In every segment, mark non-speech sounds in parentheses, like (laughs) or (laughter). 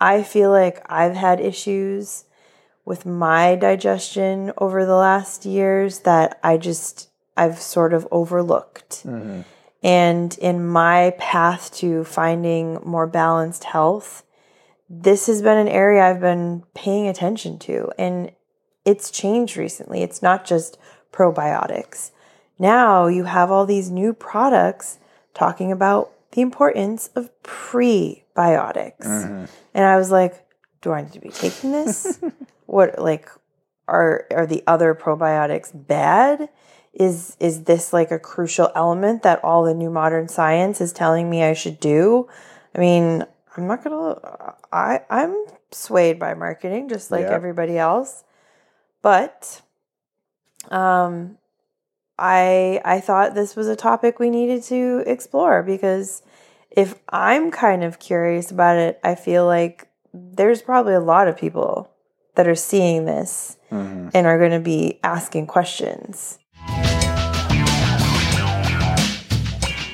I feel like I've had issues with my digestion over the last years that I just I've sort of overlooked. Mm-hmm. And in my path to finding more balanced health, this has been an area I've been paying attention to. And it's changed recently. It's not just probiotics. Now you have all these new products talking about the importance of prebiotics. Mm-hmm. And I was like, do I need to be taking this? (laughs) what like are are the other probiotics bad? Is is this like a crucial element that all the new modern science is telling me I should do? I mean, I'm not gonna I I'm swayed by marketing just like everybody else. But um I I thought this was a topic we needed to explore because if I'm kind of curious about it, I feel like there's probably a lot of people that are seeing this Mm-hmm. and are going to be asking questions.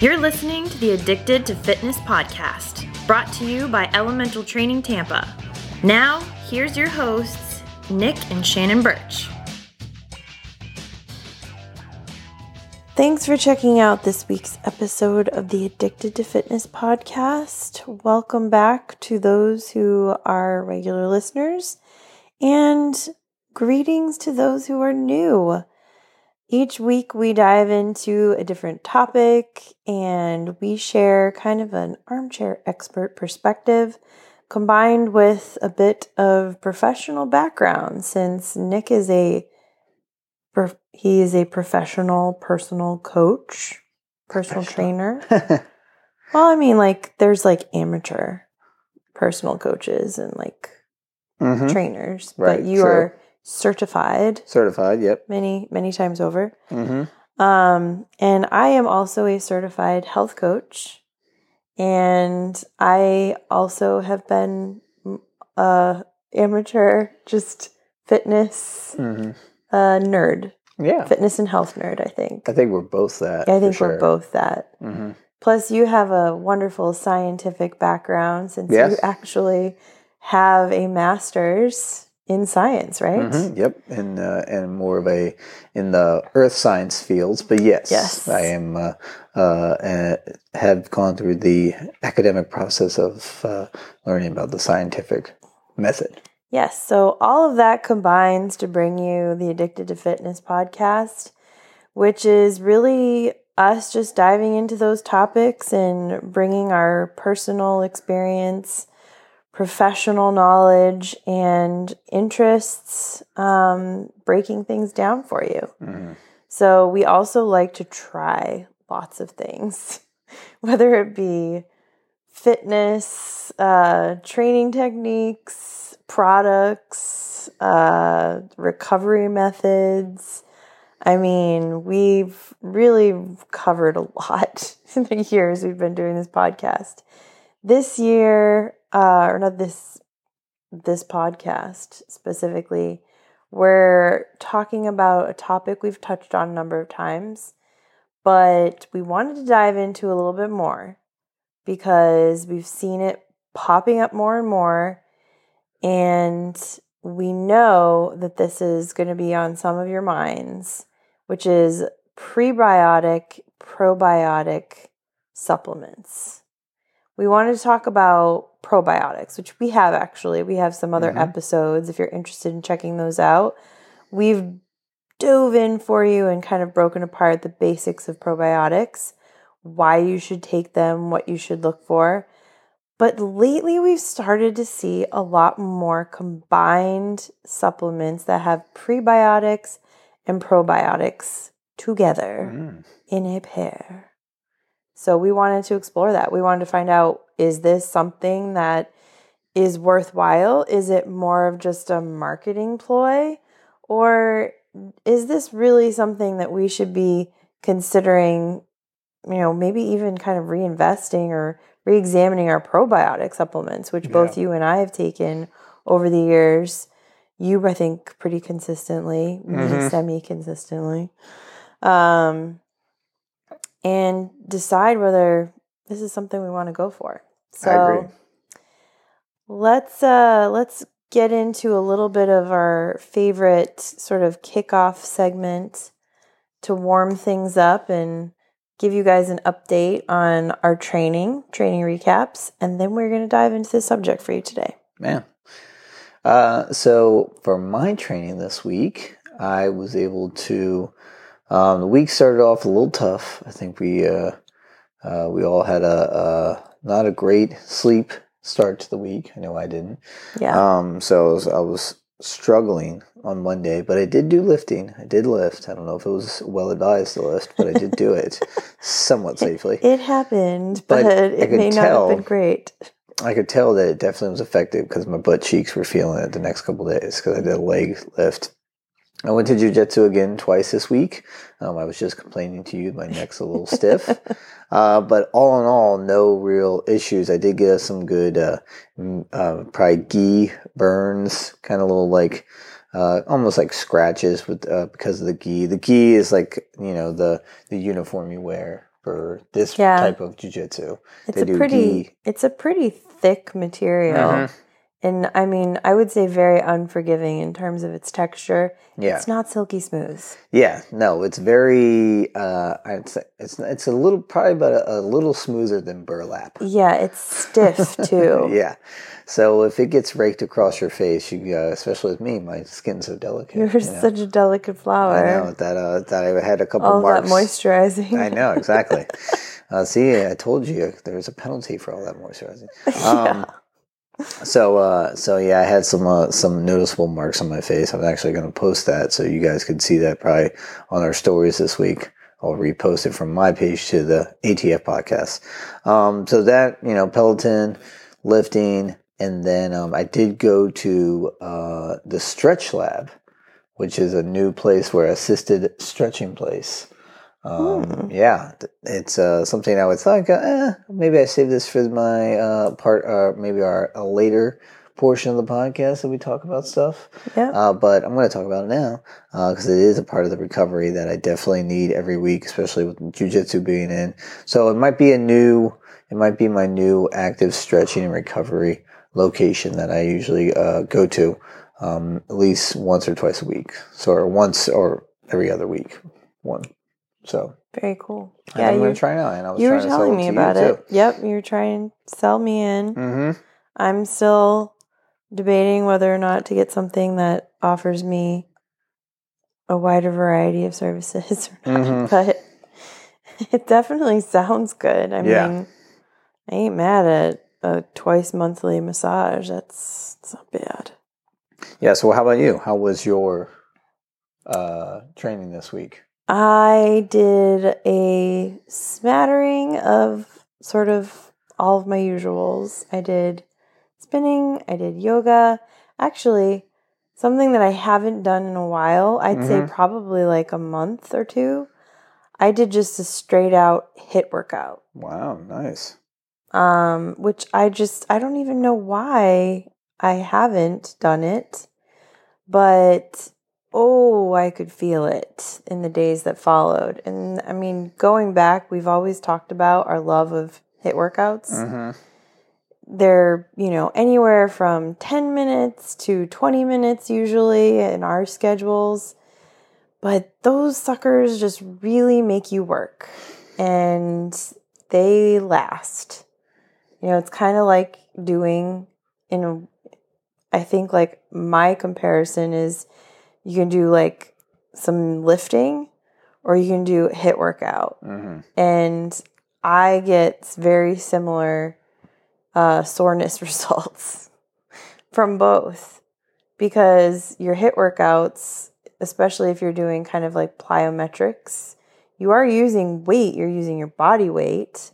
You're listening to the Addicted to Fitness podcast, brought to you by Elemental Training Tampa. Now, here's your hosts, Nick and Shannon Birch. Thanks for checking out this week's episode of the Addicted to Fitness podcast. Welcome back to those who are regular listeners and greetings to those who are new. Each week we dive into a different topic and we share kind of an armchair expert perspective combined with a bit of professional background since Nick is a he is a professional personal coach, personal trainer. (laughs) Well, I mean like there's like amateur personal coaches and like Mm-hmm. trainers, Right, but you true. are certified Certified, yep. many many times over. Mm-hmm. Um, and I am also a certified health coach, and I also have been a amateur, just fitness Mm-hmm. uh, nerd, Yeah. fitness and health nerd. I think. I think we're both that. I think for we're both that. Mm-hmm. Plus, you have a wonderful scientific background since you actually have a master's in science, right? Mhm, Yep, and uh, and more of a in the earth science fields, but yes, Yes. I am uh, uh, uh, have gone through the academic process of uh, learning about the scientific method. Yes, so all of that combines to bring you the Addicted to Fitness podcast, which is really us just diving into those topics and bringing our personal experience, professional knowledge, and interests, um, breaking things down for you. Mhm. So we also like to try lots of things, (laughs) whether it be fitness, uh, training techniques, products, uh, recovery methods. I mean, we've really covered a lot (laughs) in the years we've been doing this podcast. This year, uh, or not this this podcast specifically, we're talking about a topic we've touched on a number of times, but we wanted to dive into a little bit more because we've seen it popping up more and more. And we know that this is going to be on some of your minds, which is prebiotic, probiotic supplements. We wanted to talk about probiotics, which we have actually. We have some other Mhm. episodes if you're interested in checking those out. We've dove in for you and kind of broken apart the basics of probiotics, why you should take them, what you should look for. But lately, we've started to see a lot more combined supplements that have prebiotics and probiotics together Mm. in a pair. So we wanted to explore that. We wanted to find out is this something that is worthwhile? Is it more of just a marketing ploy? Or is this really something that we should be considering, you know, maybe even kind of reinvesting or re examining our probiotic supplements, which both Yeah. you and I have taken over the years? You, I think, pretty consistently, me Mhm. semi consistently. Um, and decide whether this is something we want to go for. So, I agree. let's uh let's get into a little bit of our favorite sort of kickoff segment to warm things up and give you guys an update on our training, training recaps, and then we're going to dive into the subject for you today. Man. Uh, so for my training this week, I was able to. Um, the week started off a little tough. I think we uh, uh, we all had a, a not a great sleep start to the week. I know I didn't. Yeah. Um, so I was, I was struggling on Monday, but I did do lifting. I did lift. I don't know if it was well advised to lift, but I did do it somewhat safely. it happened, But but, it may not tell- have been great. I could tell that it definitely was effective because my butt cheeks were feeling it the next couple of days because I did a leg lift. I went to jujitsu again twice this week. Um, I was just complaining to you, my neck's a little stiff. (laughs) Uh, but all in all, no real issues. I did get some good, uh, uh, probably gi burns, kind of little like, uh, almost like scratches with, uh, because of the gi. The gi is like, you know, the, the uniform you wear for this Yeah. type of jujitsu. It's They a do pretty gi. it's a pretty thick material. Mhm. And I mean, I would say very unforgiving in terms of its texture. Yeah. It's not silky smooth. Yeah, no, it's very. Uh, I'd it's it's a little probably about a, a little smoother than burlap. Yeah, it's stiff (laughs) too. Yeah, so if it gets raked across your face, you uh, especially with me, my skin's so delicate. You're you know. such a delicate flower. I know that uh, that I had a couple All that moisturizing. I know exactly. (laughs) uh, see, I told you there was a penalty for all that moisturizing. (laughs) Um, So, uh, so yeah, I had some uh, some noticeable marks on my face. I'm actually going to post that so you guys could see that probably on our stories this week. I'll repost it from my page to the ATF podcast. Um, so that you know, Peloton, lifting, and then um, I did go to uh, the Stretch Lab, which is a new place where assisted stretching place. Um, Hmm. Yeah, it's uh, something I would think, eh, maybe I save this for my uh, part, uh, maybe our a later portion of the podcast that we talk about stuff. Yeah. Uh, but I'm going to talk about it now because it is a part of the recovery that I definitely need every week, especially with jujitsu being in. So it might be a new, it might be my new active stretching and recovery location that I usually uh, go to um, at least once or twice a week. So or once or every other week, one. So Very cool. Yeah, I'm to try out. And I was you were trying to sell telling me about too. it. Yep, you were trying to sell me in. Mm-hmm. I'm still debating whether or not to get something that offers me a wider variety of services (laughs) or not. Mhm. But it definitely sounds good. I Yeah. mean, I ain't mad at a twice monthly massage. That's, that's not bad. Yeah. So how about you? How was your uh, training this week? I did a smattering of sort of all of my usuals. I did spinning, I did yoga. Actually, something that I haven't done in a while, I'd say Mhm. probably like a month or two. I did just a straight out HIIT workout. Wow, nice. Um, which I just I don't even know why I haven't done it. But oh, I could feel it in the days that followed. And I mean, going back, we've always talked about our love of HIIT workouts. Mm-hmm. They're, you know, anywhere from 10 minutes to 20 minutes usually in our schedules. But those suckers just really make you work and they last. You know, it's kind of like doing in a I think like my comparison is you can do like some lifting or you can do HIIT workout Mm-hmm. and I get very similar uh, soreness (laughs) results from both because your HIIT workouts, especially if you're doing kind of like plyometrics, you are using weight, you're using your body weight.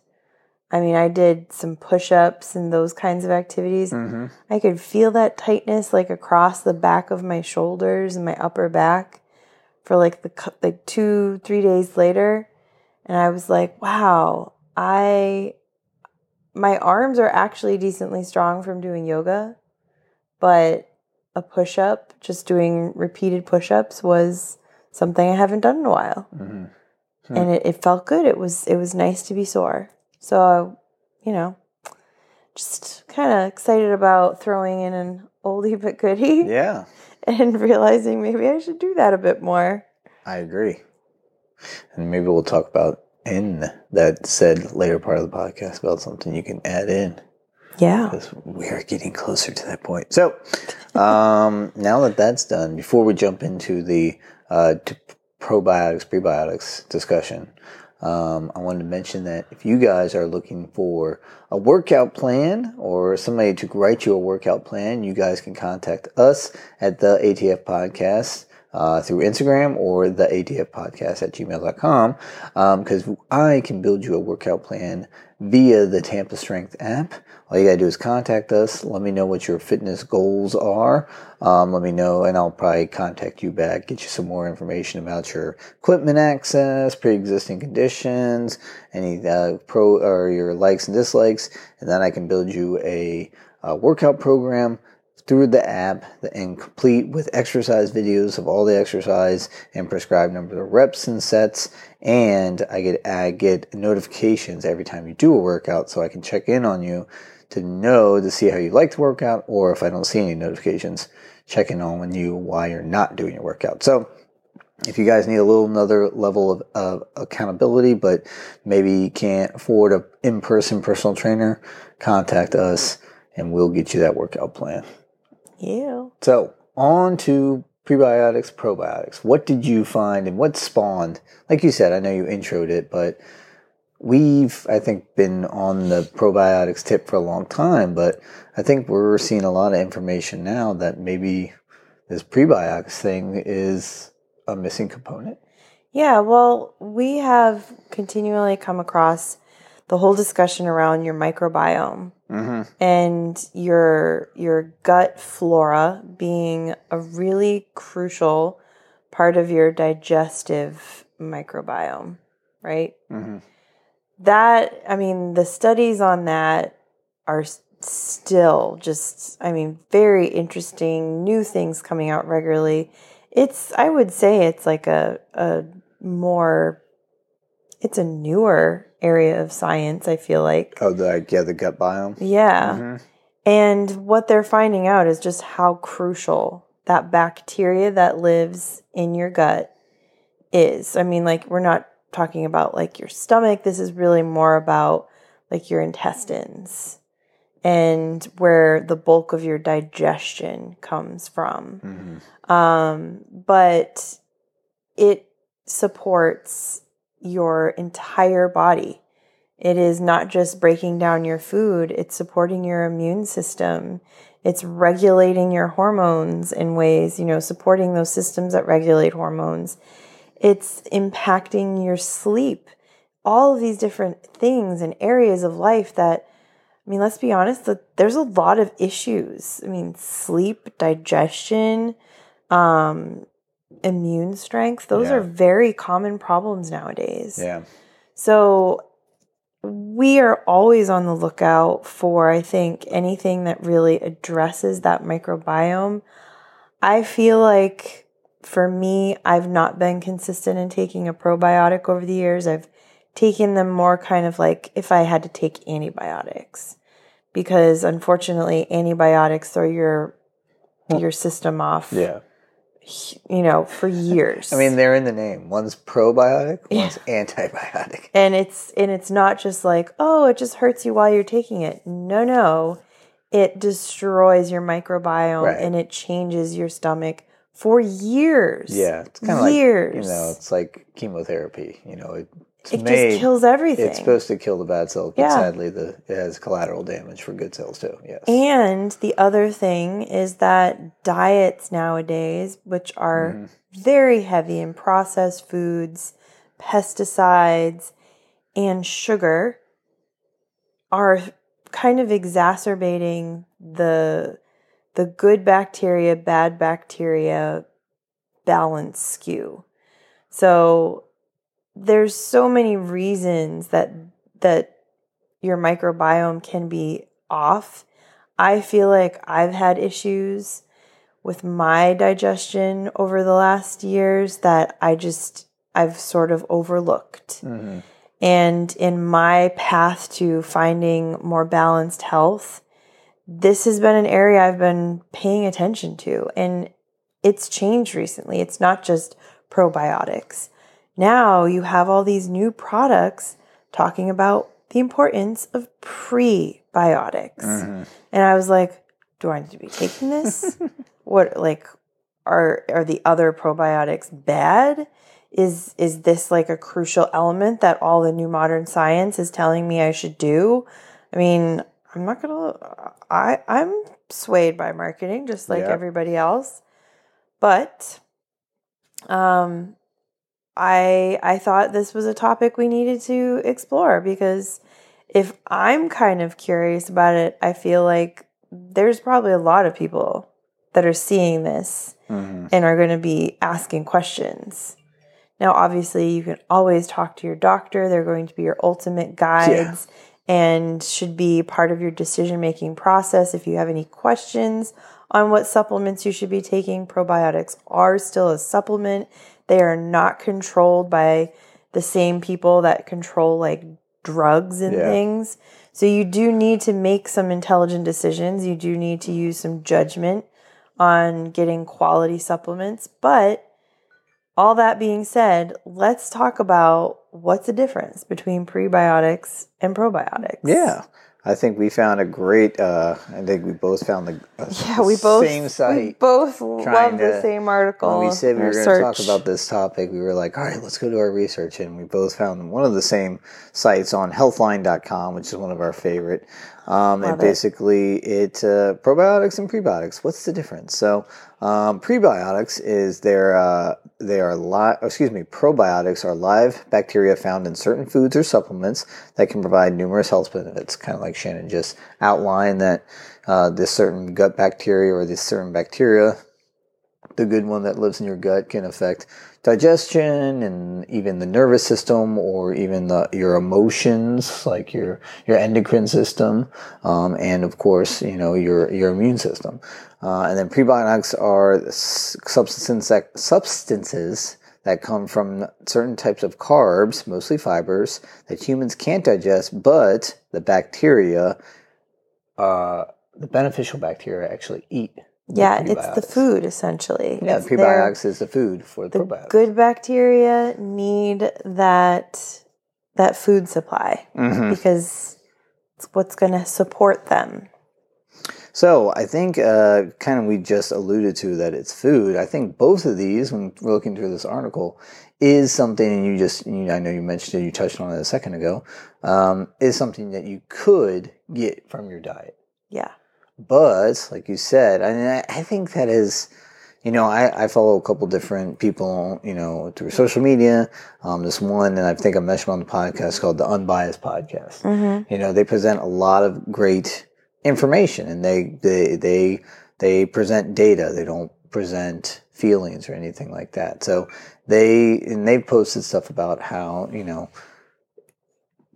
I mean, I did some push ups and those kinds of activities. Mm-hmm. I could feel that tightness like across the back of my shoulders and my upper back for like the like 2 3 days later and I was like, "Wow, I my arms are actually decently strong from doing yoga, but a push-up, just doing repeated push-ups was something I haven't done in a while." Mm-hmm. Hmm. And it, it felt good. It was it was nice to be sore. So, you know, just kind of excited about throwing in an oldie but goodie (laughs) Yeah, and realizing maybe I should do that a bit more. I agree. And maybe we'll talk about in that said later part of the podcast about something you can add in Yeah. because we are getting closer to that point. So, um, (laughs) now that that's done, before we jump into the uh, to probiotics, prebiotics discussion, um, I wanted to mention that if you guys are looking for a workout plan or somebody to write you a workout plan, you guys can contact us at the ATF Podcast. Uh, through Instagram or the ATF podcast at gmail.com because I can build you a workout plan via the Tampa Strength app. All you gotta do is contact us. Let me know what your fitness goals are. Um, let me know, and I'll probably contact you back, get you some more information about your equipment access, pre-existing conditions, any uh, pro or your likes and dislikes, and then I can build you a, a workout program through the app and complete with exercise videos of all the exercise and prescribed number of reps and sets. And I get I get notifications every time you do a workout, so I can check in on you to know to see how you like the workout, or if I don't see any notifications, checking on you why you're not doing your workout. So if you guys need a little another level of, of accountability, but maybe you can't afford a in-person personal trainer, contact us and we'll get you that workout plan. Yeah. So on to prebiotics, probiotics. What did you find and what spawned? Like you said, I know you introed it, but we've I think been on the probiotics tip for a long time, but I think we're seeing a lot of information now that maybe this prebiotics thing is a missing component. Yeah, well, we have continually come across the whole discussion around your microbiome Mm-hmm. and your your gut flora being a really crucial part of your digestive microbiome, right? Mm-hmm. That I mean, the studies on that are still just I mean, very interesting, new things coming out regularly. It's I would say it's like a a more it's a newer area of science, I feel like. Oh, the like, yeah, the gut biome. Yeah. Mhm. And what they're finding out is just how crucial that bacteria that lives in your gut is. I mean, like, we're not talking about like your stomach. This is really more about like your intestines and where the bulk of your digestion comes from. Mhm. Um, but it supports your entire body. It is not just breaking down your food, it's supporting your immune system. It's regulating your hormones in ways, you know, supporting those systems that regulate hormones. It's impacting your sleep. All of these different things and areas of life that, I mean, let's be honest, that there's a lot of issues. I mean, sleep, digestion, um, immune strength, those Yeah. are very common problems nowadays. Yeah. So we are always on the lookout for, I think, anything that really addresses that microbiome. I feel like for me, I've not been consistent in taking a probiotic over the years. I've taken them more kind of like if I had to take antibiotics. Because unfortunately antibiotics throw your your system off Yeah. you know, for years. (laughs) I mean, they're in the name. One's probiotic, one's antibiotic. (laughs) and it's and it's not just like oh it just hurts you while you're taking it no no it destroys your microbiome Right. and it changes your stomach for years Yeah, it's kind of like years you know, it's like chemotherapy. You know, it, it made. just kills everything it's supposed to kill the bad cells, but Yeah. sadly, the it has collateral damage for good cells too. Yes. and the other thing is that diets nowadays which are Mm-hmm. very heavy in processed foods pesticides and sugar are kind of exacerbating the the good bacteria bad bacteria balance skew. So there's so many reasons that that your microbiome can be off. I feel like i've had issues with my digestion over the last years that i just i've sort of overlooked. Hmm And in my path to finding more balanced health, this has been an area I've been paying attention to. And it's changed recently. It's not just probiotics. Now you have all these new products talking about the importance of prebiotics. Mm-hmm. And I was like, do I need to be taking this? (laughs) what like are are the other probiotics bad? Is is this like a crucial element that all the new modern science is telling me I should do? I mean, I'm not gonna I I'm swayed by marketing just like Yeah. everybody else. But um I I thought this was a topic we needed to explore because if I'm kind of curious about it, I feel like there's probably a lot of people that are seeing this Mhm. and are going to be asking questions. Now, obviously, you can always talk to your doctor. They're going to be your ultimate guides and should be part of your decision making process. If you have any questions on what supplements you should be taking, probiotics are still a supplement. They are not controlled by the same people that control like drugs and Yeah. things. So you do need to make some intelligent decisions. You do need to use some judgment on getting quality supplements. But all that being said, let's talk about what's the difference between prebiotics and probiotics. Yeah. I think we found a great. Uh, I think we both found the uh, (laughs) Yeah, we both same site. We both love the same article. when we said we were going to talk about this topic, we were like, all right, let's go do our research. And we both found one of the same sites on healthline.com, which is one of our favorite. Um, and Love it. basically, it uh, probiotics and prebiotics. What's the difference? So, um, prebiotics is their uh, they are li- excuse me, probiotics are live bacteria found in certain foods or supplements that can provide numerous health benefits. Kind of like Shannon just outlined that uh, this certain gut bacteria or this certain bacteria the good one that lives in your gut can affect digestion and even the nervous system or even the, your emotions like your your endocrine system um, and of course you know your your immune system. Uh, and then prebiotics are substances that, substances that come from certain types of carbs mostly fibers that humans can't digest but the bacteria uh, the beneficial bacteria actually eat yeah, it's the food essentially. Yeah, It's prebiotics is the food for the, the probiotics. good bacteria need that that food supply Mhm. because it's what's going to support them. So I think, uh, kind of, we just alluded to that it's food. I think both of these, when we're looking through this article, is something. And you just, you, I know you mentioned it, you touched on it a second ago, um, is something that you could get from your diet. Yeah. But like you said, I mean, I, I think that is, you know, I, I follow a couple different people, you know, through social media. Um, this one, and I think I mentioned on the podcast called the Unbiased Podcast. Mm-hmm. You know, they present a lot of great information, and they they they they present data. They don't present feelings or anything like that. So they and they've posted stuff about how you know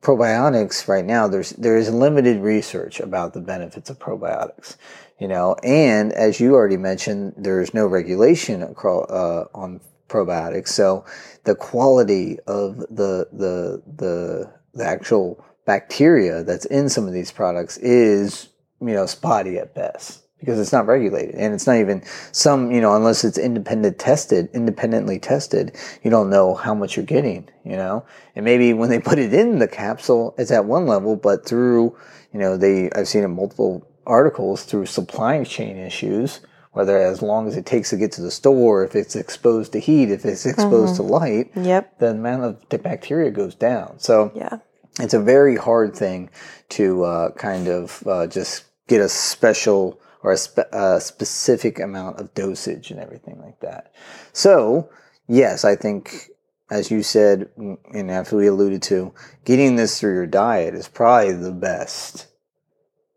probiotics right now there's there is limited research about the benefits of probiotics you know? And as you already mentioned there's no regulation across, uh, on probiotics. So the quality of the the the the actual bacteria that's in some of these products is you know spotty at best because it's not regulated and it's not even some you know unless it's independent tested independently tested you don't know how much you're getting you know and maybe when they put it in the capsule it's at one level but through you know they i've seen in multiple articles through supply chain issues whether as long as it takes to get to the store if it's exposed to heat if it's exposed to light Yep. the amount of the bacteria goes down so Yeah. it's a very hard thing to uh, kind of uh, just get a special or a, spe- a specific amount of dosage and everything like that. So, yes, I think, as you said, and after we alluded to, getting this through your diet is probably the best,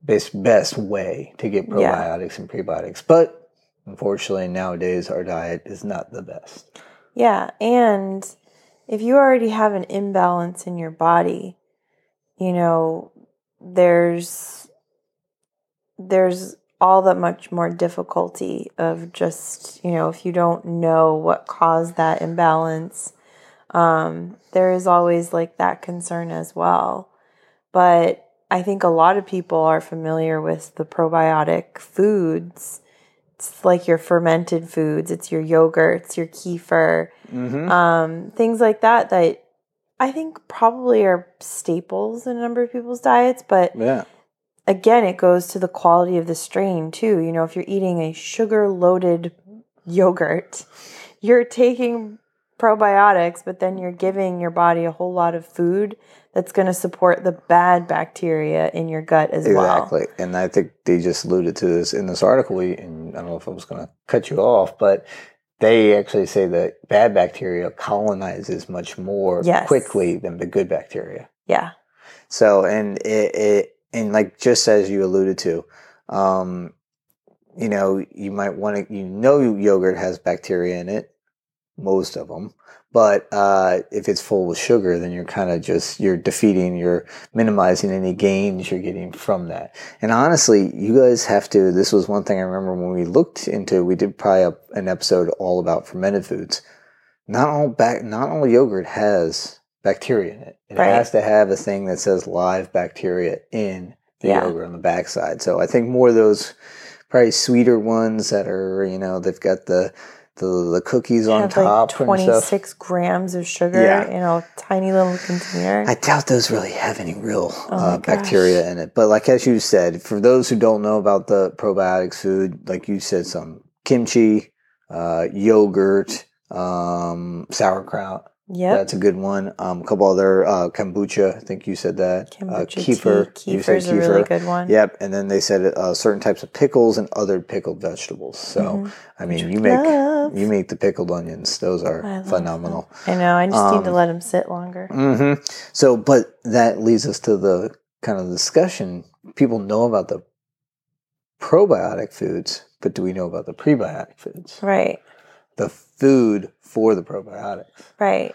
best, best way to get Yeah. probiotics and prebiotics. But unfortunately, nowadays, our diet is not the best. Yeah, and if you already have an imbalance in your body, you know, there's there's all that much more difficulty of just, you know, if you don't know what caused that imbalance, um, there is always like that concern as well. But I think a lot of people are familiar with the probiotic foods. It's like your fermented foods, it's your yogurts, your kefir, Mm-hmm. um, things like that, that I think probably are staples in a number of people's diets. But yeah. Again, it goes to the quality of the strain too. You know, if you're eating a sugar loaded yogurt, (laughs) you're taking probiotics, but then you're giving your body a whole lot of food that's going to support the bad bacteria in your gut as well. Exactly. And I think they just alluded to this in this article. And I don't know if I was going to cut you off, but they actually say that bad bacteria colonizes much more Yes. quickly than the good bacteria. Yeah. So, and it, it and like just as you alluded to, um, you know, you might want to, you know, yogurt has bacteria in it, most of them. But uh, if it's full with sugar, then you're kind of just you're defeating, you're minimizing any gains you're getting from that. And honestly, you guys have to. This was one thing I remember when we looked into. We did probably a, an episode all about fermented foods. Not all back, not all yogurt has bacteria in it. It Right. has to have a thing that says live bacteria in the Yeah. yogurt on the backside. So I think more of those probably sweeter ones that are you know they've got the the, the cookies on Have top like and stuff. 26 grams of sugar Yeah. in a tiny little container. I doubt those really have any real Oh uh, bacteria in it. But like as you said, for those who don't know about the probiotics food, like you said, some kimchi, uh, yogurt, um, sauerkraut. Yep. That's a good one. Um, a couple other uh, kombucha. I think you said that. uh, Kombucha kefir. tea. You said a really good one. Yep. And then they said uh, certain types of pickles and other pickled vegetables. So Mhm. I mean, you make love. you make the pickled onions. Those are I phenomenal. I know. I just need to Um, let them sit longer. hmm So, but that leads us to the kind of discussion. People know about the probiotic foods, but do we know about the prebiotic foods? Right. The food for the probiotics. Right.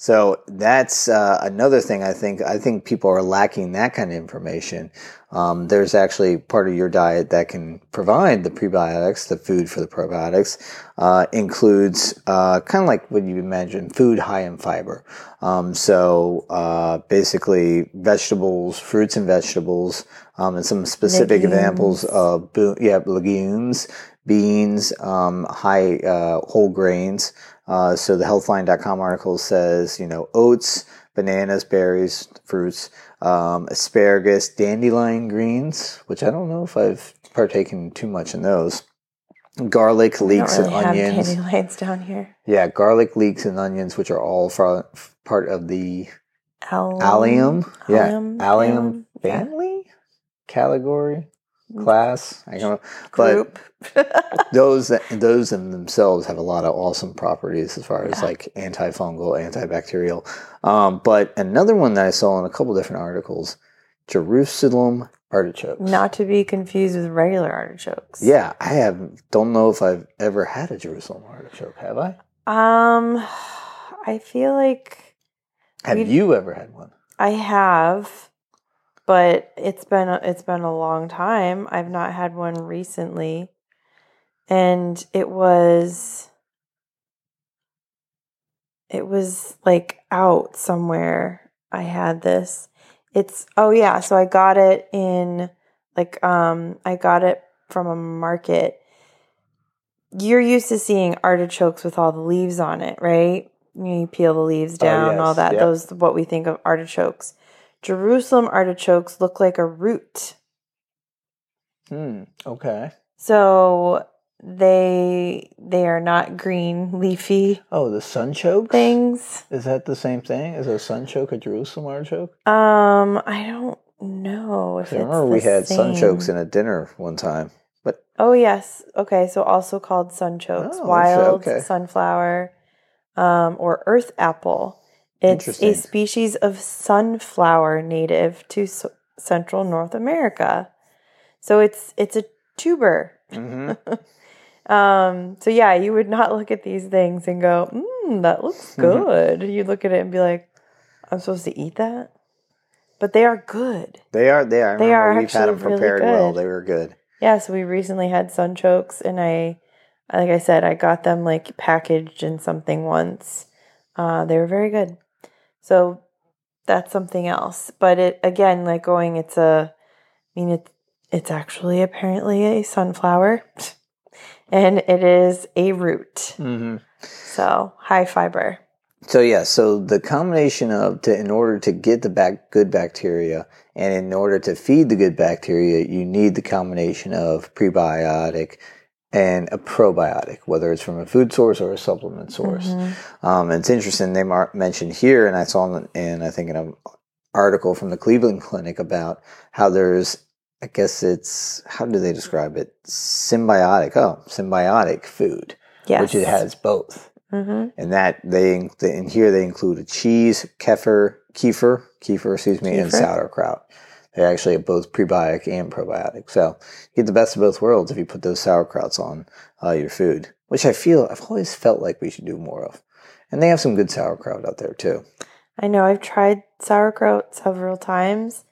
So that's uh, another thing. I think I think people are lacking that kind of information. Um, there's actually part of your diet that can provide the prebiotics, the food for the probiotics, uh, includes uh, kind of like what you imagine, food high in fiber. Um, so uh, basically, vegetables, fruits and vegetables, um, and some specific examples of yeah legumes, beans, um, high uh, whole grains. Uh, so the healthline.com article says, you know, oats, bananas, berries, fruits, um, asparagus, dandelion greens, which I don't know if I've partaken too much in those. Garlic, leeks, don't really and have onions. dandelions down here. Yeah, garlic, leeks, and onions, which are all part of the Allium. allium. Yeah, Allium allium yeah. family category class. I don't know, but Group. (laughs) those those in themselves have a lot of awesome properties as far as Yeah. like antifungal, antibacterial. Um, but another one that I saw in a couple different articles, Jerusalem artichokes. Not to be confused with regular artichokes. Yeah, I have don't know if I've ever had a Jerusalem artichoke. Have I? Um, (sighs) I feel like Have you ever had one? I have, but it's been a, it's been a long time. I've not had one recently, and it was it was like out somewhere. I had this. It's oh yeah, so I got it in like um I got it from a market. You're used to seeing artichokes with all the leaves on it, right? You peel the leaves Oh, down, all yes, that. yep. Those what we think of artichokes. Jerusalem artichokes look like a root. Hmm. Okay. So they they are not green leafy Oh, the sunchokes. things. Is that the same thing? Is a sunchoke a Jerusalem artichoke? Um, I don't know if I remember we had same. sunchokes in a dinner one time. But Oh yes. Okay, so also called sunchokes, Oh, wild okay. sunflower, um, or earth apple. It's a species of sunflower native to s- central North America. So it's it's a tuber. Mhm. (laughs) Um, so yeah, you would not look at these things and go, "Mmm, that looks (laughs) Mm-hmm. good." You'd look at it and be like, "I'm supposed to eat that," but they are good. they are they are. They are we've had them really prepared well. They were good. Yeah, so we recently had sunchokes, and I, like I said, I got them like packaged in something once, Uh, they were very good. So that's something else. But it again, like going, it's a. I mean, it's it's actually apparently a sunflower, (laughs) and it is a root. Mm-hmm. So high fiber. So yeah, so the combination of to in order to get the back good bacteria and in order to feed the good bacteria, you need the combination of prebiotic and a probiotic, whether it's from a food source or a supplement source. Mhm. Um, and it's interesting they mar- mentioned here, and I saw in, in I think in an article from the Cleveland Clinic about how there's, I guess it's how do they describe it? Symbiotic. Oh, symbiotic food, Yes. which it has both hmm and that they in here they include a cheese, kefir, kefir, kefir, excuse me, and sauerkraut. They actually have both prebiotic and probiotic. So you get the best of both worlds if you put those sauerkrauts on uh, your food, which I feel I've always felt like we should do more of. And they have some good sauerkraut out there too. I know I've tried sauerkraut several times,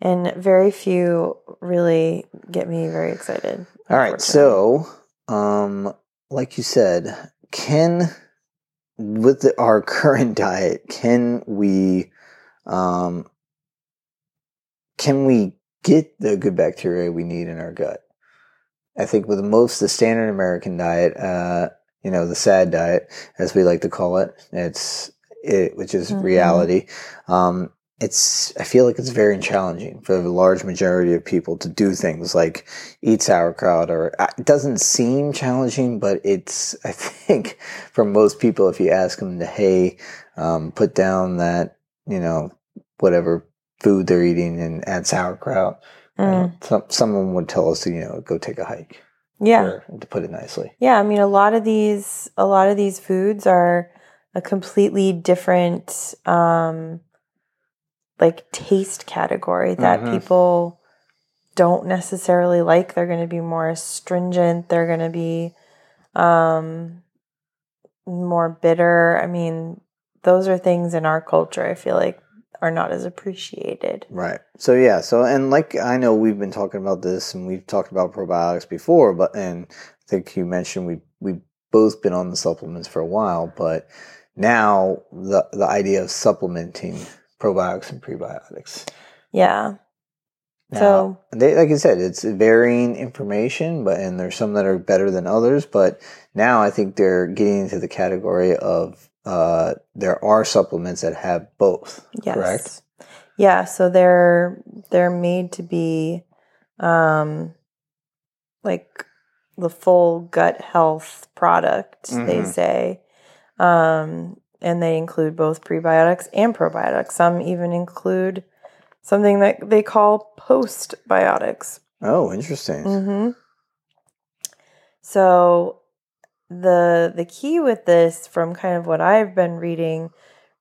and very few really get me very excited. All right, so um, like you said, can with the, our (laughs) current diet, can we um, can we get the good bacteria we need in our gut? I think with most the standard American diet, uh, you know, the sad diet, as we like to call it, it's it, which is Mhm. reality. Um, it's I feel like it's very challenging for the large majority of people to do things like eat sauerkraut or uh, it doesn't seem challenging, but it's (laughs) I think for most people, if you ask them to hey, um, put down that you know whatever food they're eating and add sauerkraut, Mm. some someone would tell us to you know go take a hike. Yeah. or- to put it nicely. Yeah, I mean a lot of these a lot of these foods are a completely different um like taste category that Mhm. people don't necessarily like. They're going to be more astringent, they're going to be um more bitter. I mean, those are things in our culture I feel like are not as appreciated. Right. So yeah. So and like I know we've been talking about this and we've talked about probiotics before, but and I think you mentioned we we've both been on the supplements for a while, but now the the idea of supplementing probiotics and prebiotics. Yeah. Now, So they, like I said, it's varying information, but and there's some that are better than others. But now I think they're getting into the category of uh, there are supplements that have both. Yes. Correct. Yeah, so they're they're made to be um like the full gut health product, they Mhm. say. Um and they include both prebiotics and probiotics. Some even include something that they call postbiotics. Oh, interesting. Mm-hmm. So the the key with this, from kind of what I've been reading,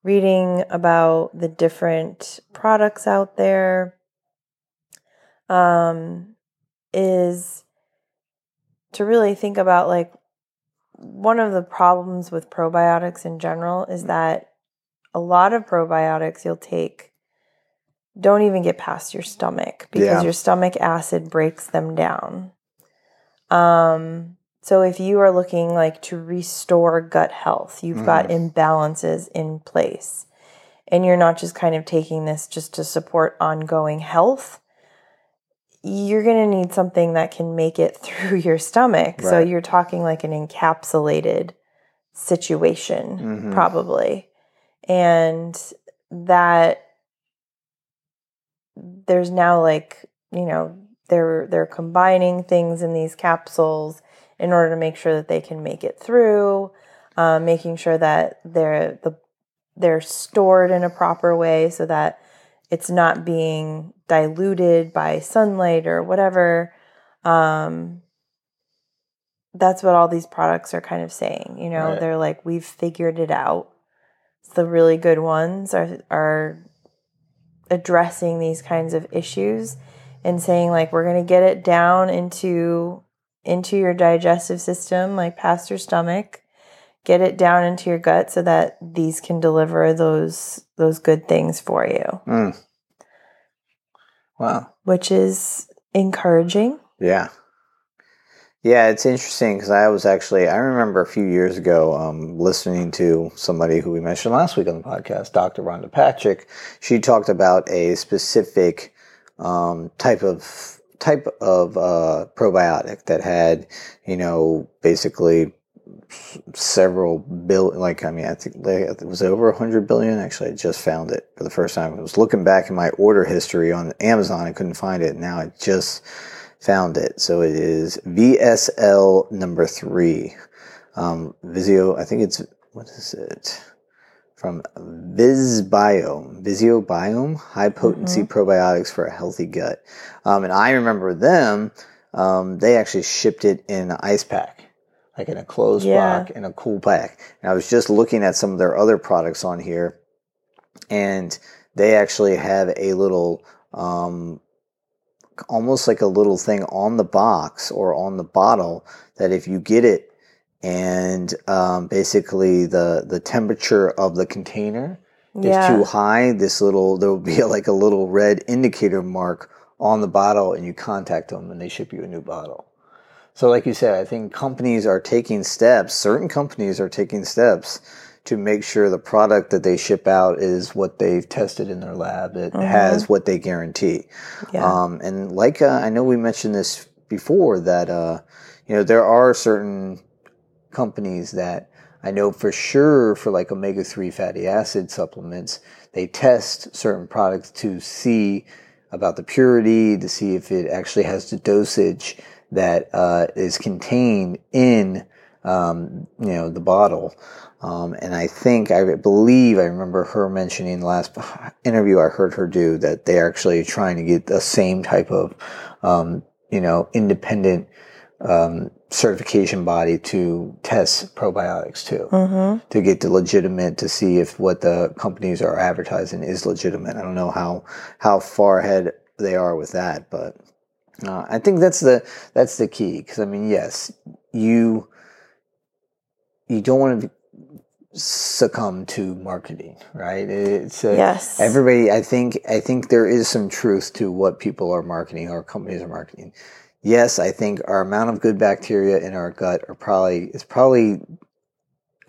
reading about the different products out there, um, is to really think about like one of the problems with probiotics in general is that a lot of probiotics you'll take don't even get past your stomach because Yeah. your stomach acid breaks them down. Um, so if you are looking like to restore gut health, you've got imbalances in place, and you're not just kind of taking this just to support ongoing health. You're going to need something that can make it (laughs) through your stomach. So you're talking like an encapsulated situation, Mhm. probably. And that there's now like you know they're they're combining things in these capsules in order to make sure that they can make it through um, making sure that they're the they're stored in a proper way so that it's not being diluted by sunlight or whatever. Um, that's what all these products are kind of saying you know? Right. they're like we've figured it out. The really good ones are are addressing these kinds of issues and saying like we're going to get it down into into your digestive system like past your stomach get it down into your gut so that these can deliver those those good things for you Mm. Wow. which is encouraging Yeah. Yeah, it's interesting because I was actually, I remember a few years ago um, listening to somebody who we mentioned last week on the podcast, Dr. Rhonda Patrick. She talked about a specific um, type of type of uh, probiotic that had, you know, basically several bill like i mean i think it was over 100 billion. Actually i just found it for the first time. I was looking back in my order history on amazon i couldn't find it. Now i just found it. So it is vsl number three. Um, visio i think it's what is it from Visbiome, Biome, high potency mm-hmm. probiotics for a healthy gut. Um, and I remember them, um, they actually shipped it in an ice pack like in a closed yeah. pack in a cool pack. And I was just looking at some of their other products on here, and they actually have a little, um, almost like a little thing on the box or on the bottle that if you get it and um, basically the the temperature of the container yeah. is too high, this little there will be like a little red indicator mark on the bottle, and you contact them and they ship you a new bottle. So, like you said, I think companies are taking steps, certain companies are taking steps to make sure the product that they ship out is what they've tested in their lab, it mm-hmm. has what they guarantee. Yeah. Um, and like uh, I know we mentioned this before, that uh, you know there are certain companies that I know for sure for like omega 3 fatty acid supplements, they test certain products to see about the purity, to see if it actually has the dosage that uh, is contained in um, you know the bottle. Um, and I think I believe I remember her mentioning the last (sighs) interview I heard her do that they're actually trying to get the same type of um, you know independent um, certification body to test probiotics too, mm-hmm. to get the legitimate to see if what the companies are advertising is legitimate. I don't know how how far ahead they are with that, but uh, I think that's the that's the key because I mean, yes, you you don't want to succumb to marketing, right? It's a, yes. Everybody, I think, I think there is some truth to what people are marketing or companies are marketing. Yes, I think our amount of good bacteria in our gut are probably is probably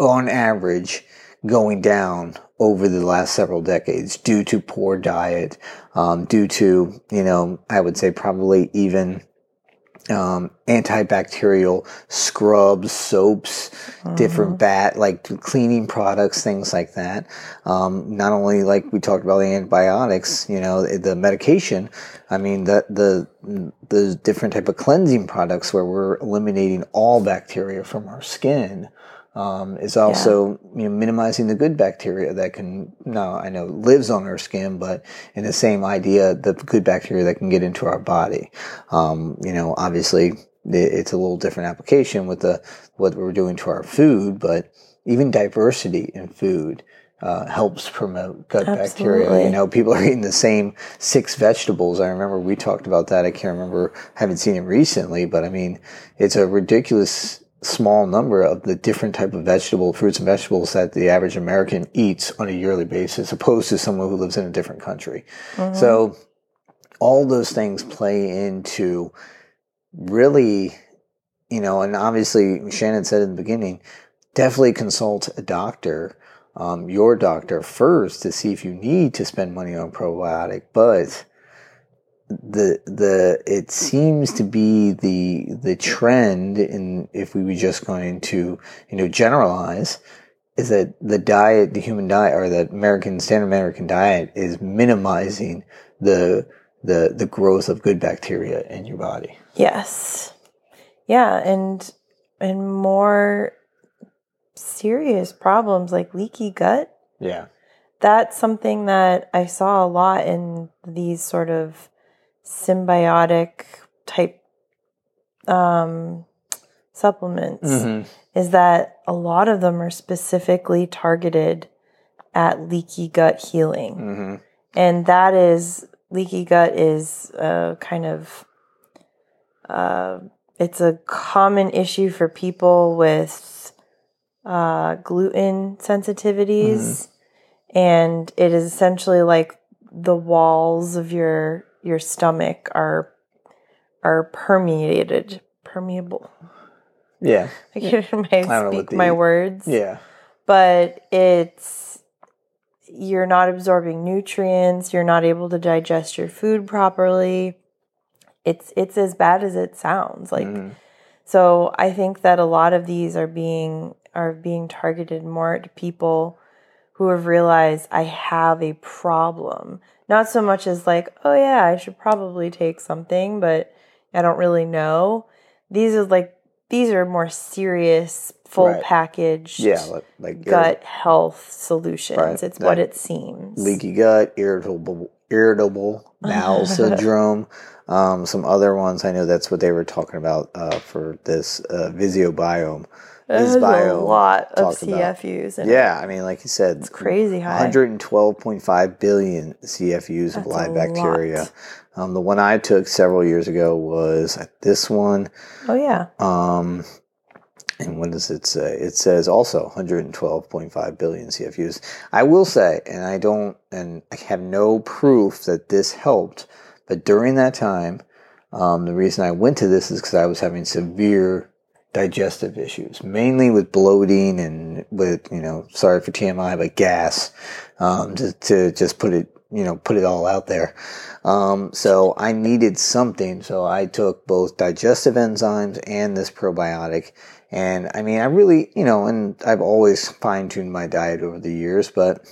on average going down over the last several decades due to poor diet, um, due to, you know, I would say probably even um, antibacterial scrubs, soaps, mm-hmm. different bat, like cleaning products, things like that. Um, not only like we talked about the antibiotics, you know, the medication. I mean, the, the, the different type of cleansing products where we're eliminating all bacteria from our skin um, is also yeah. you know, minimizing the good bacteria that can now I know lives on our skin, but in the same idea, the good bacteria that can get into our body. Um, you know, obviously it's a little different application with the what we're doing to our food, but even diversity in food. Uh, helps promote gut Absolutely. bacteria. You know, people are eating the same six vegetables. I remember we talked about that. I can't remember, haven't seen it recently, but I mean, it's a ridiculous small number of the different type of vegetable fruits and vegetables that the average American eats on a yearly basis, opposed to someone who lives in a different country. Mm-hmm. So all those things play into really, you know, and obviously Shannon said in the beginning, definitely consult a doctor, um, your doctor first to see if you need to spend money on probiotic, but the the it seems to be the the trend in if we were just going to you know generalize is that the diet the human diet or the American standard American diet is minimizing the the the growth of good bacteria in your body. Yes. Yeah, and and more serious problems like leaky gut. Yeah. That's something that I saw a lot in these sort of synbiotic type um, supplements mm-hmm. is that a lot of them are specifically targeted at leaky gut healing. Mm-hmm. And that is leaky gut is a kind of uh, it's a common issue for people with uh, gluten sensitivities. Mm-hmm. And it is essentially like the walls of your your stomach are are permeated permeable. Yeah. I can't I speak the- my words. Yeah. but it's you're not absorbing nutrients you're not able to digest your food properly it's it's as bad as it sounds like Mhm. so i think that a lot of these are being are being targeted more to people who have realized i have a problem not so much as like oh yeah i should probably take something but i don't really know these are like these are more serious full Right. package Yeah. Like, like gut health solutions. Right. It's what it seems. leaky gut, irritable, irritable bowel (laughs) syndrome. Um, some other ones. I know that's what they were talking about uh, for this uh, Visiobiome. Visbio a lot of CFUs. Yeah, I mean, like you said, It's crazy high. 112.5 billion CFUs of live bacteria. Um, the one I took several years ago was this one. Oh yeah. Um, and what does it say? It says also 112.5 billion CFUs. I will say, and I don't, and I have no proof that this helped, but during that time, um, the reason I went to this is because I was having severe digestive issues, mainly with bloating and with, you know, sorry for TMI, but gas, um, to, to just put it, you know, put it all out there. Um, so I needed something. So I took both digestive enzymes and this probiotic. And I mean, I really, you know, and I've always fine tuned my diet over the years, but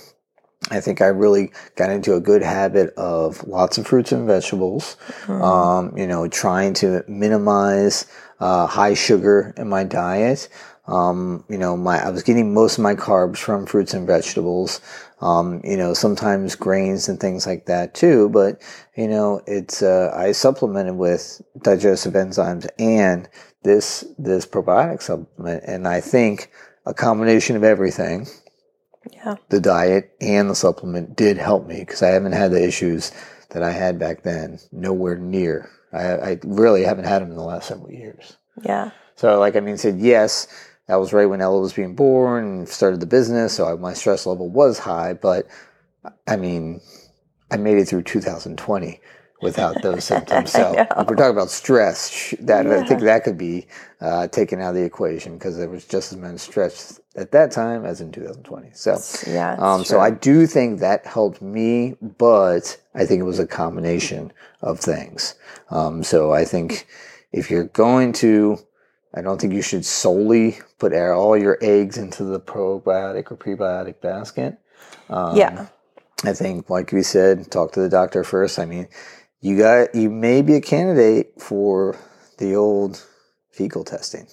I think I really got into a good habit of lots of fruits and vegetables. Um, you know, trying to minimize uh, high sugar in my diet. Um, you know, my I was getting most of my carbs from fruits and vegetables. Um, you know, sometimes grains and things like that too. But you know, it's uh, I supplemented with digestive enzymes and this this probiotic supplement, and I think a combination of everything Yeah. the diet and the supplement did help me because I haven't had the issues that I had back then. Nowhere near. I, I really haven't had them in the last several years. Yeah. So, like I mean, said yes, that was right when Ella was being born and started the business. So I, my stress level was high, but I mean, I made it through 2020 without those symptoms. (laughs) So if we're talking about stress, that I think that could be uh, taken out of the equation because there was just as much stress at that time as in 2020. So. Yeah. Um, so. I do think that helped me, but I think it was a combination of things. Um, so I think if you're going to, I don't think you should solely put all your eggs into the probiotic or prebiotic basket. Um, yeah. I think, like we said, talk to the doctor first. I mean, you got you may be a candidate for the old fecal testing.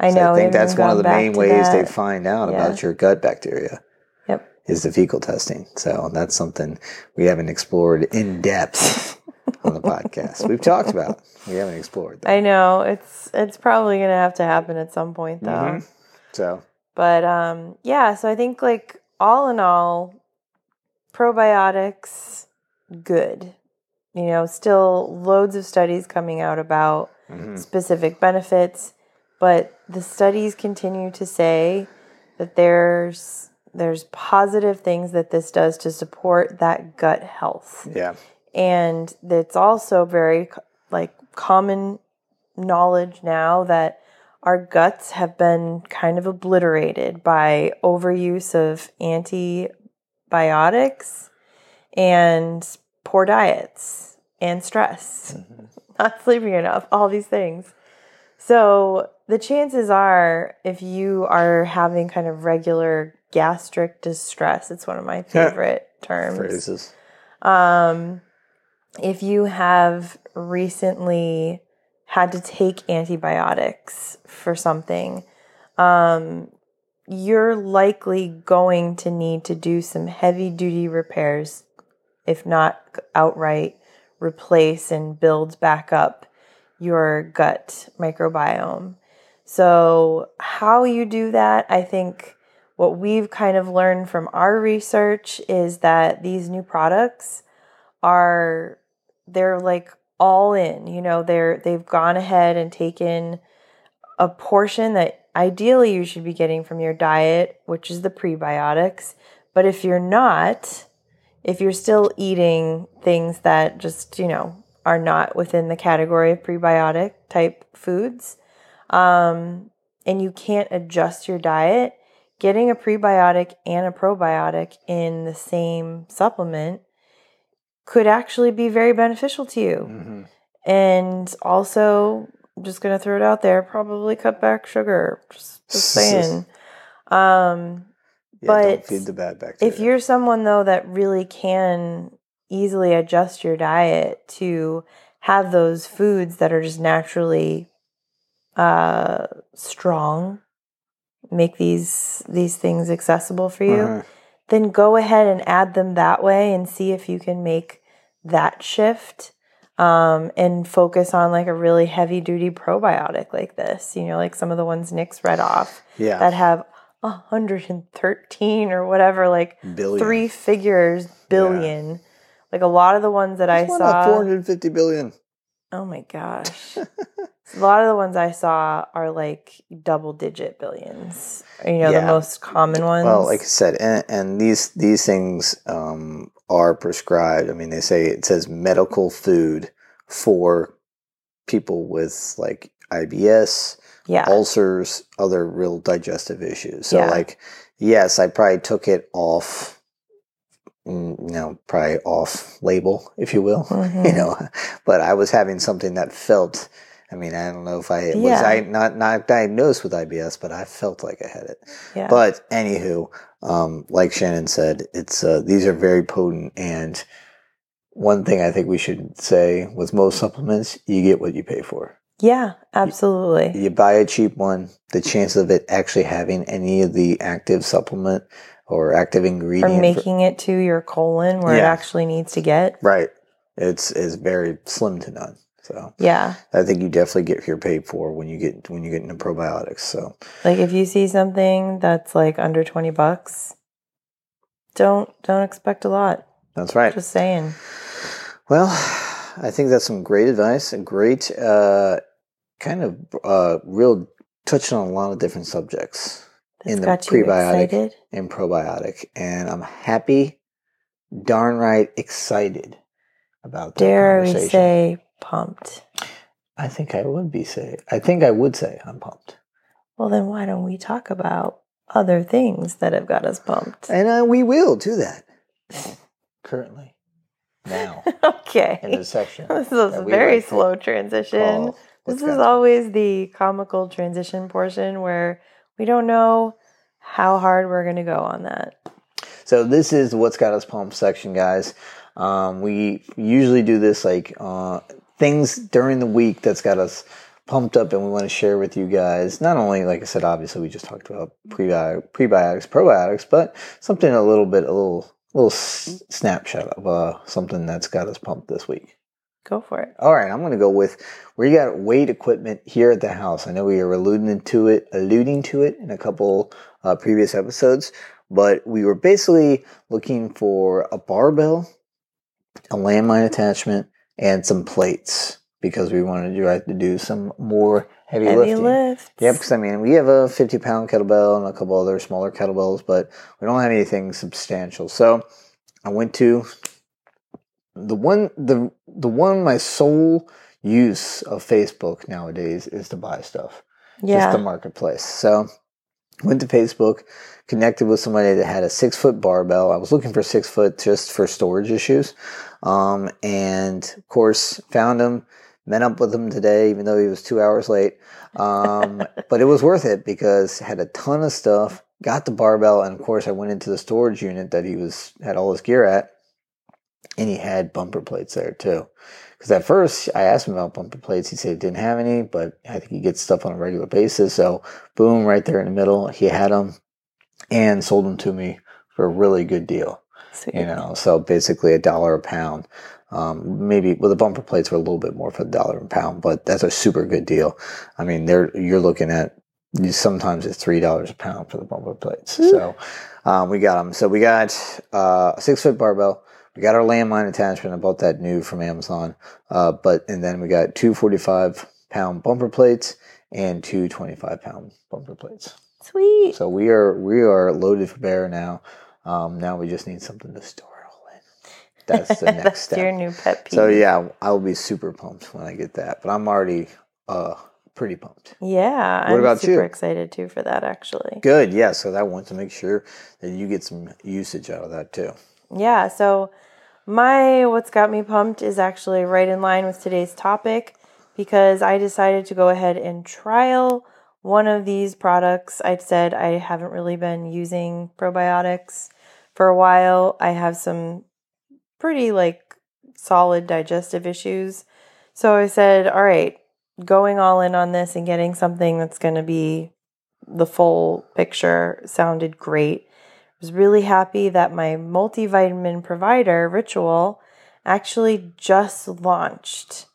I So know. I think that's one of the main to ways they find out Yeah. about your gut bacteria Yep. is the fecal testing. So that's something we haven't explored in depth (laughs) on the podcast. We've talked about, It. we haven't explored. That. I know. It's it's probably gonna have to happen at some point though. Mhm. So But um yeah, so I think like all in all, probiotics, good. You know, still loads of studies coming out about mhm. specific benefits, but the studies continue to say that there's there's positive things that this does to support that gut health. yeah, And it's also very like common knowledge now that our guts have been kind of obliterated by overuse of antibiotics and poor diets and stress, (laughs) not sleeping enough, all these things. So the chances are, if you are having kind of regular gastric distress, it's one of my (laughs) favorite terms phrases. um, if you have recently had to take antibiotics for something, um, you're likely going to need to do some heavy duty repairs, if not outright replace and build back up your gut microbiome. So, how you do that, I think what we've kind of learned from our research is that these new products are they're like all in you know they're they've gone ahead and taken a portion that ideally you should be getting from your diet which is the prebiotics but if you're not if you're still eating things that just you know are not within the category of prebiotic type foods, um, and you can't adjust your diet, getting a prebiotic and a probiotic in the same supplement could actually be very beneficial to you. hmm And also, I'm just gonna throw it out there, probably cut back sugar. Just, just (laughs) saying. Um, Yeah, But feed the bad bacteria. if you're someone though that really can easily adjust your diet to have those foods that are just naturally uh strong make these these things accessible for you Uh-huh. then go ahead and add them that way and see if you can make that shift um, and focus on like a really heavy duty probiotic like this you know like some of the ones nick's read off yeah, that have 113 or whatever like billion. three figures billion like a lot of the ones that i saw 450 billion. oh my gosh (laughs) a lot of the ones i saw are like double digit billions you know Yeah. the most common ones Well, like I said, and, and these these things um, are prescribed. I mean, they say it says medical food for people with like IBS, yeah ulcers, other real digestive issues. So, Yeah. like, yes, I probably took it off, mm, you know, probably off label, if you will, Mhm. (laughs) you know, but I was having something that felt. I mean, I don't know if I was I not not diagnosed with IBS, but I felt like I had it. yeah But anywho, um, like Shannon said, it's uh, these are very potent. And one thing I think we should say with most supplements, you get what you pay for. Yeah absolutely You buy a cheap one, the chance of it actually having any of the active supplement or active or ingredient, for- making it to your colon where it actually needs to get right? It's is very slim to none. So yeah I think you definitely get your paid for when you get when you get into probiotics. So like if you see something that's like under 20 bucks don't don't expect a lot that's right. just saying Well, I think that's some great advice. and great uh, kind of uh, real touching on a lot of different subjects that's In the prebiotic. in probiotic, and I'm happy, darn right excited about that dare we say pumped I think I would be say. I think I would say I'm pumped, well then why don't we talk about other things that have got us pumped and uh, we will do that currently now (laughs) okay in the section. (laughs) this is a very slow transition call This is always the comical transition portion where we don't know how hard we're going to go on that. So this is what's got us pumped section, guys. Um, we usually do this like uh, things during the week that's got us pumped up, and we want to share with you guys. Not only, like I said, obviously we just talked about prebi- prebiotics, probiotics, but something a little bit, a little, little s- snapshot of uh, something that's got us pumped this week. Go for it. All right, I'm going to go with we got weight equipment here at the house. I know we were alluding to it, alluding to it in a couple uh, previous episodes, but we were basically looking for a barbell, a landmine attachment, and some plates because we wanted you guys to do some more heavy, Heavy lifting. lifts. Yep, because I mean, we have a 50 pound kettlebell and a couple other smaller kettlebells, but we don't have anything substantial. So I went to the one, the, the one, my sole use of Facebook nowadays is to buy stuff, just Yeah. the marketplace. So went to Facebook, connected with somebody that had a six foot barbell. I was looking for six foot just for storage issues. Um, and of course, found him, met up with him today, even though he was two hours late. Um, (laughs) but it was worth it because had a ton of stuff, got the barbell, and of course, I went into the storage unit that he was had all his gear at, and he had bumper plates there too. Because at first I asked him about bumper plates, he said he didn't have any, but I think he gets stuff on a regular basis. So boom, right there in the middle, he had them, and sold them to me for a really good deal Sweet. you know so basically a dollar a pound um, maybe well the bumper plates were a little bit more for a dollar a pound but that's a super good deal i mean they're you're looking at sometimes it's three dollars a pound for the bumper plates so um, we got them so we got uh, a six foot barbell we got our landmine attachment i bought that new from amazon uh, but and then we got two 45 pound bumper plates and two 25 pound bumper plates Sweet. so we are we are loaded for bear now. Um, now we just need something to store it all in. That's the (laughs) next That's step. your new pet peeve. So yeah, I'll be super pumped when I get that. But I'm already uh pretty pumped. Yeah, What I'm about super you? excited too for that actually. Good, yeah. So I want to make sure that you get some usage out of that too. Yeah, so my what's got me pumped is actually right in line with today's topic because I decided to go ahead and trial one of these products. I said I haven't really been using probiotics for a while. I have some pretty like solid digestive issues. So I said, all right, going all in on this and getting something that's going to be the full picture sounded great. I was really happy that my multivitamin provider, Ritual, actually just launched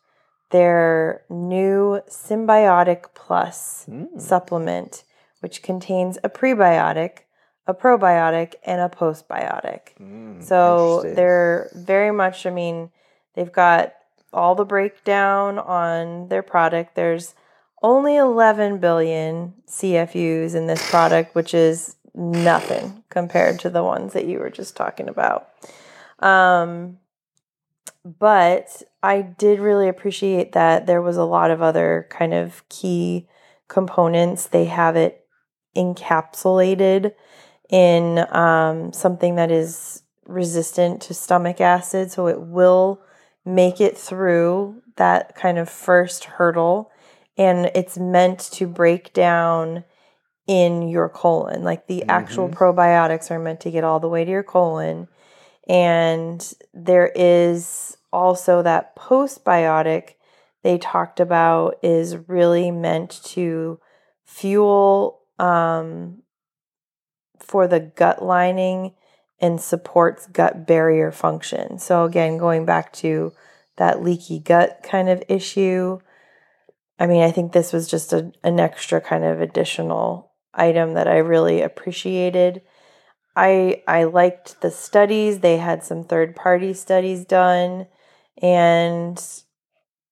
their new Synbiotic Plus supplement, which contains a prebiotic, a probiotic, and a postbiotic. Mm, So they're very much, I mean, they've got all the breakdown on their product. There's only 11 billion CFUs in this product, which is nothing compared to the ones that you were just talking about. Um, but I did really appreciate that there was a lot of other kind of key components. They have it encapsulated in um, something that is resistant to stomach acid, so it will make it through that kind of first hurdle. And it's meant to break down in your colon. Like the actual probiotics are meant to get all the way to your colon. And there is also that postbiotic they talked about is really meant to fuel um, for the gut lining and supports gut barrier function. So, again, going back to that leaky gut kind of issue, I mean, I think this was just a, an extra kind of additional item that I really appreciated. I I liked the studies. They had some third party studies done, and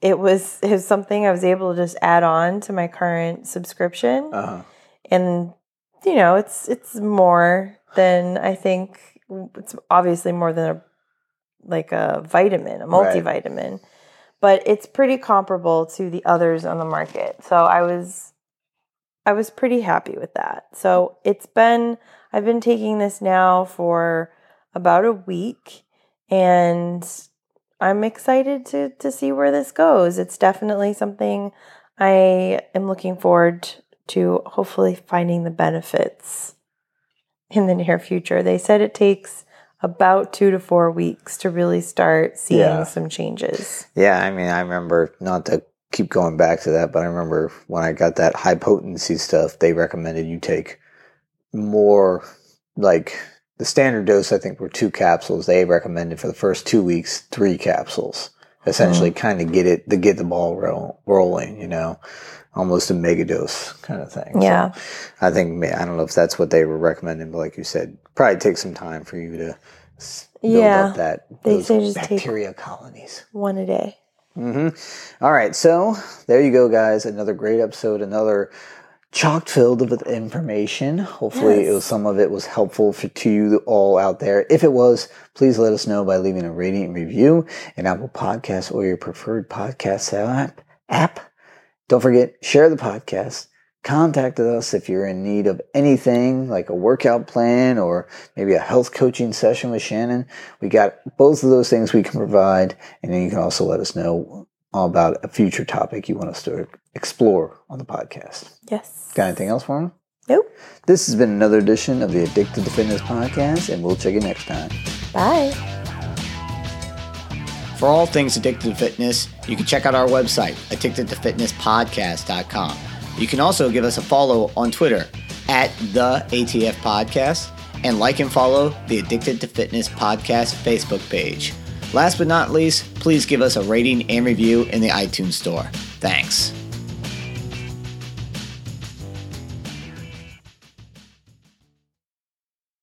it was it was something I was able to just add on to my current subscription Uh-huh. and you know it's it's more than i think it's obviously more than a like a vitamin a Right. multivitamin but it's pretty comparable to the others on the market so i was i was pretty happy with that so it's been i've been taking this now for about a week and i'm excited to to see where this goes it's definitely something i am looking forward to hopefully finding the benefits in the near future. They said it takes about two to four weeks to really start seeing Yeah. some changes. Yeah, I mean, I remember not to keep going back to that, but I remember when I got that high potency stuff, they recommended you take more like the standard dose. I think were two capsules. They recommended for the first two weeks three capsules, essentially, mm-hmm. kind of get it to get the ball roll, rolling. You know, almost a mega dose kind of thing. So Yeah. I think I don't know if that's what they were recommending, but like you said, probably take some time for you to build Yeah. up that They those say just take- bacteria colonies. One a day. Hmm All right, so there you go, guys. Another great episode. Another chock filled with information. Hopefully, it Yes. was some of it was helpful for, to you all out there. If it was, please let us know by leaving a rating and review in Apple Podcasts or your preferred podcast app. App. Don't forget, share the podcast. Contact us if you're in need of anything like a workout plan or maybe a health coaching session with Shannon. We got both of those things we can provide. And then you can also let us know all about a future topic you want us to explore on the podcast. Yes. Got anything else for them? Nope. This has been another edition of the Addicted to Fitness podcast, and we'll check you next time. Bye. For all things addicted to fitness, you can check out our website, addictedtofitnesspodcast.com. You can also give us a follow on Twitter at the ATF Podcast and like and follow the Addicted to Fitness Podcast Facebook page. Last but not least, please give us a rating and review in the iTunes Store. Thanks.